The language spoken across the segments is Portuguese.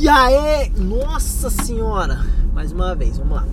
E aí, nossa senhora, mais uma vez, vamos lá.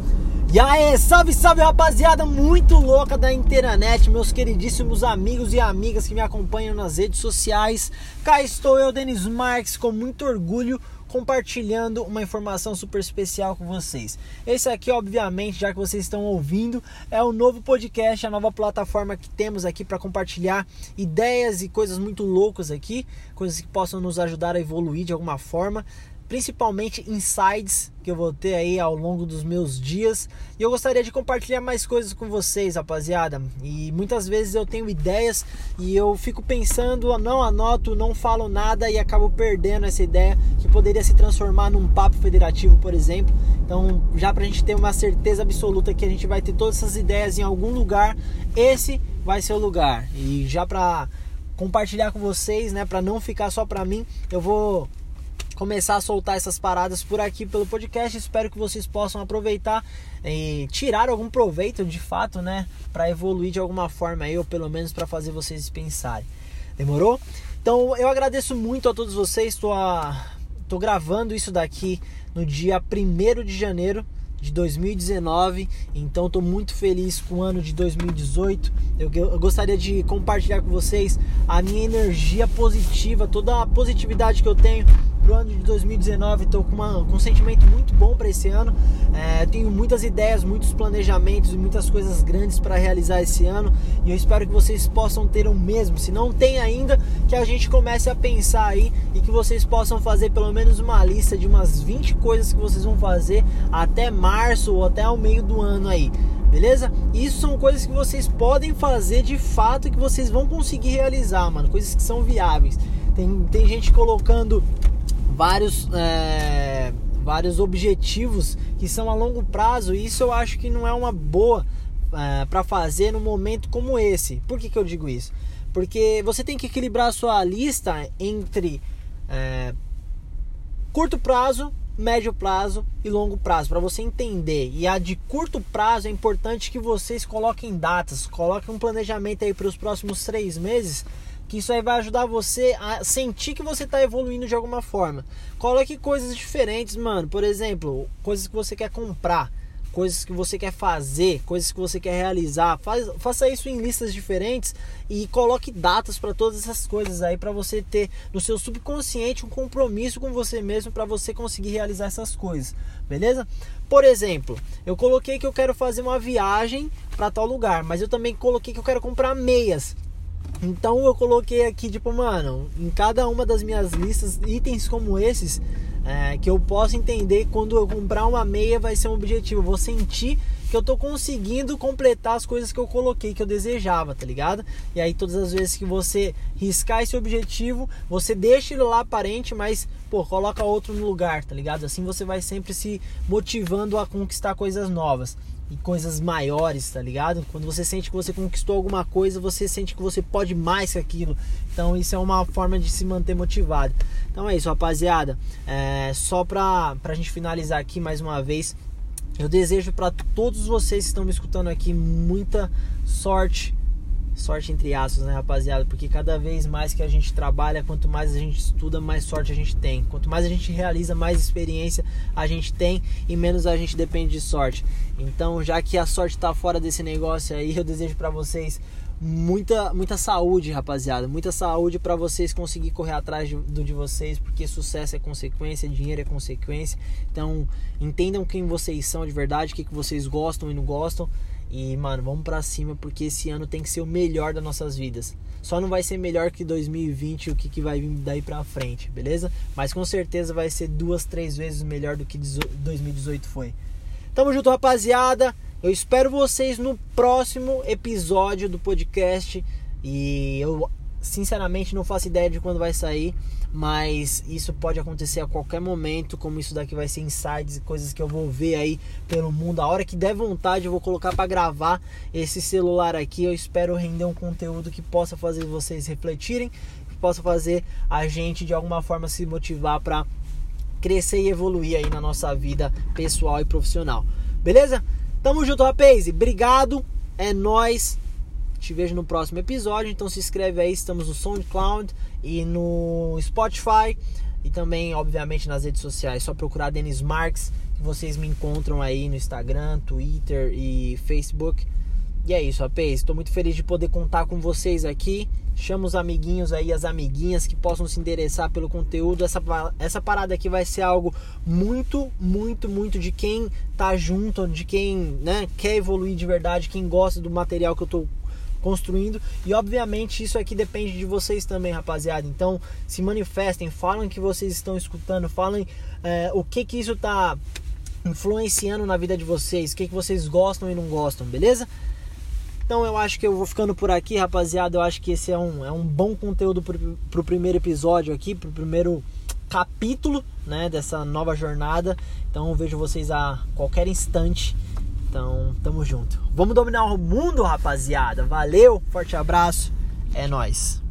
E aí, salve, salve rapaziada muito louca da internet, meus queridíssimos amigos e amigas que me acompanham nas redes sociais. Cá estou eu, Denis Marques, com muito orgulho compartilhando uma informação super especial com vocês. Esse aqui, obviamente, já que vocês estão ouvindo, é o novo podcast, a nova plataforma que temos aqui para compartilhar ideias e coisas muito loucas aqui, coisas que possam nos ajudar a evoluir de alguma forma principalmente insights que eu vou ter aí ao longo dos meus dias. E eu gostaria de compartilhar mais coisas com vocês, rapaziada. E muitas vezes eu tenho ideias e eu fico pensando, não anoto, não falo nada e acabo perdendo essa ideia que poderia se transformar num papo federativo, por exemplo. Então, já pra gente ter uma certeza absoluta que a gente vai ter todas essas ideias em algum lugar, esse vai ser o lugar. E já pra compartilhar com vocês, né, para não ficar só para mim, eu vou começar a soltar essas paradas por aqui pelo podcast. Espero que vocês possam aproveitar e tirar algum proveito de fato, né, para evoluir de alguma forma aí, ou pelo menos para fazer vocês pensarem. Demorou? Então eu agradeço muito a todos vocês. Estou a... tô gravando isso daqui no dia 1 de janeiro de 2019. Então estou muito feliz com o ano de 2018. Eu, eu, gostaria de compartilhar com vocês a minha energia positiva, toda a positividade que eu tenho pro ano de 2019. Estou com, com um sentimento muito bom para esse ano. É, tenho muitas ideias, muitos planejamentos e muitas coisas grandes para realizar esse ano. E eu espero que vocês possam ter o mesmo. Se não tem ainda, que a gente comece a pensar aí e que vocês possam fazer pelo menos uma lista de umas 20 coisas que vocês vão fazer até março ou até o meio do ano aí beleza? Isso são coisas que vocês podem fazer de fato e que vocês vão conseguir realizar, mano. Coisas que são viáveis. Tem, tem gente colocando vários, é, vários objetivos que são a longo prazo e isso eu acho que não é uma boa é, para fazer num momento como esse. Por que, que eu digo isso? Porque você tem que equilibrar a sua lista entre é, curto prazo, médio prazo e longo prazo para você entender. E a de curto prazo é importante que vocês coloquem datas, coloquem um planejamento aí para os próximos três meses que isso aí vai ajudar você a sentir que você está evoluindo de alguma forma. Coloque coisas diferentes, mano. Por exemplo, coisas que você quer comprar, coisas que você quer fazer, coisas que você quer realizar. Faz, faça isso em listas diferentes e coloque datas para todas essas coisas aí para você ter no seu subconsciente um compromisso com você mesmo para você conseguir realizar essas coisas, beleza? Por exemplo, eu coloquei que eu quero fazer uma viagem para tal lugar, mas eu também coloquei que eu quero comprar meias. Então eu coloquei aqui, tipo, mano, em cada uma das minhas listas, itens como esses, é, que eu posso entender quando eu comprar uma meia vai ser um objetivo. Eu vou sentir que eu tô conseguindo completar as coisas que eu coloquei, que eu desejava, tá ligado? E aí todas as vezes que você riscar esse objetivo, você deixa ele lá aparente, mas, pô, coloca outro no lugar, tá ligado? Assim você vai sempre se motivando a conquistar coisas novas e coisas maiores, tá ligado? Quando você sente que você conquistou alguma coisa, você sente que você pode mais que aquilo. Então isso é uma forma de se manter motivado. Então é isso, rapaziada. É, só pra, pra gente finalizar aqui mais uma vez, eu desejo para todos vocês que estão me escutando aqui muita sorte sorte entre aspas, né, rapaziada? Porque cada vez mais que a gente trabalha, quanto mais a gente estuda, mais sorte a gente tem. Quanto mais a gente realiza, mais experiência a gente tem e menos a gente depende de sorte. Então, já que a sorte está fora desse negócio aí, eu desejo para vocês muita muita saúde, rapaziada. Muita saúde para vocês conseguir correr atrás do de vocês, porque sucesso é consequência, dinheiro é consequência. Então, entendam quem vocês são de verdade, o que, que vocês gostam e não gostam. E, mano, vamos para cima porque esse ano tem que ser o melhor das nossas vidas. Só não vai ser melhor que 2020 o que, que vai vir daí pra frente, beleza? Mas com certeza vai ser duas, três vezes melhor do que 2018 foi. Tamo junto, rapaziada. Eu espero vocês no próximo episódio do podcast. E eu sinceramente não faço ideia de quando vai sair mas isso pode acontecer a qualquer momento, como isso daqui vai ser insights e coisas que eu vou ver aí pelo mundo. A hora que der vontade, eu vou colocar para gravar esse celular aqui. Eu espero render um conteúdo que possa fazer vocês refletirem, que possa fazer a gente de alguma forma se motivar para crescer e evoluir aí na nossa vida pessoal e profissional. Beleza? Tamo junto, rapaz. Obrigado. É nós. Te vejo no próximo episódio. Então se inscreve aí, estamos no SoundCloud e no Spotify. E também, obviamente, nas redes sociais, só procurar Denis Marques, que vocês me encontram aí no Instagram, Twitter e Facebook. E é isso, rapaz. Estou muito feliz de poder contar com vocês aqui. Chama os amiguinhos aí, as amiguinhas que possam se interessar pelo conteúdo. Essa, essa parada aqui vai ser algo muito, muito, muito de quem tá junto, de quem né, quer evoluir de verdade, quem gosta do material que eu tô construindo. E obviamente isso aqui depende de vocês também, rapaziada. Então se manifestem, falem que vocês estão escutando, falem é, o que que isso tá influenciando na vida de vocês, o que, que vocês gostam e não gostam, beleza? Então eu acho que eu vou ficando por aqui, rapaziada. Eu acho que esse é um, é um bom conteúdo pro, pro primeiro episódio aqui, pro primeiro capítulo, né, dessa nova jornada. Então eu vejo vocês a qualquer instante. Então, tamo junto. Vamos dominar o mundo, rapaziada. Valeu, forte abraço. É nós.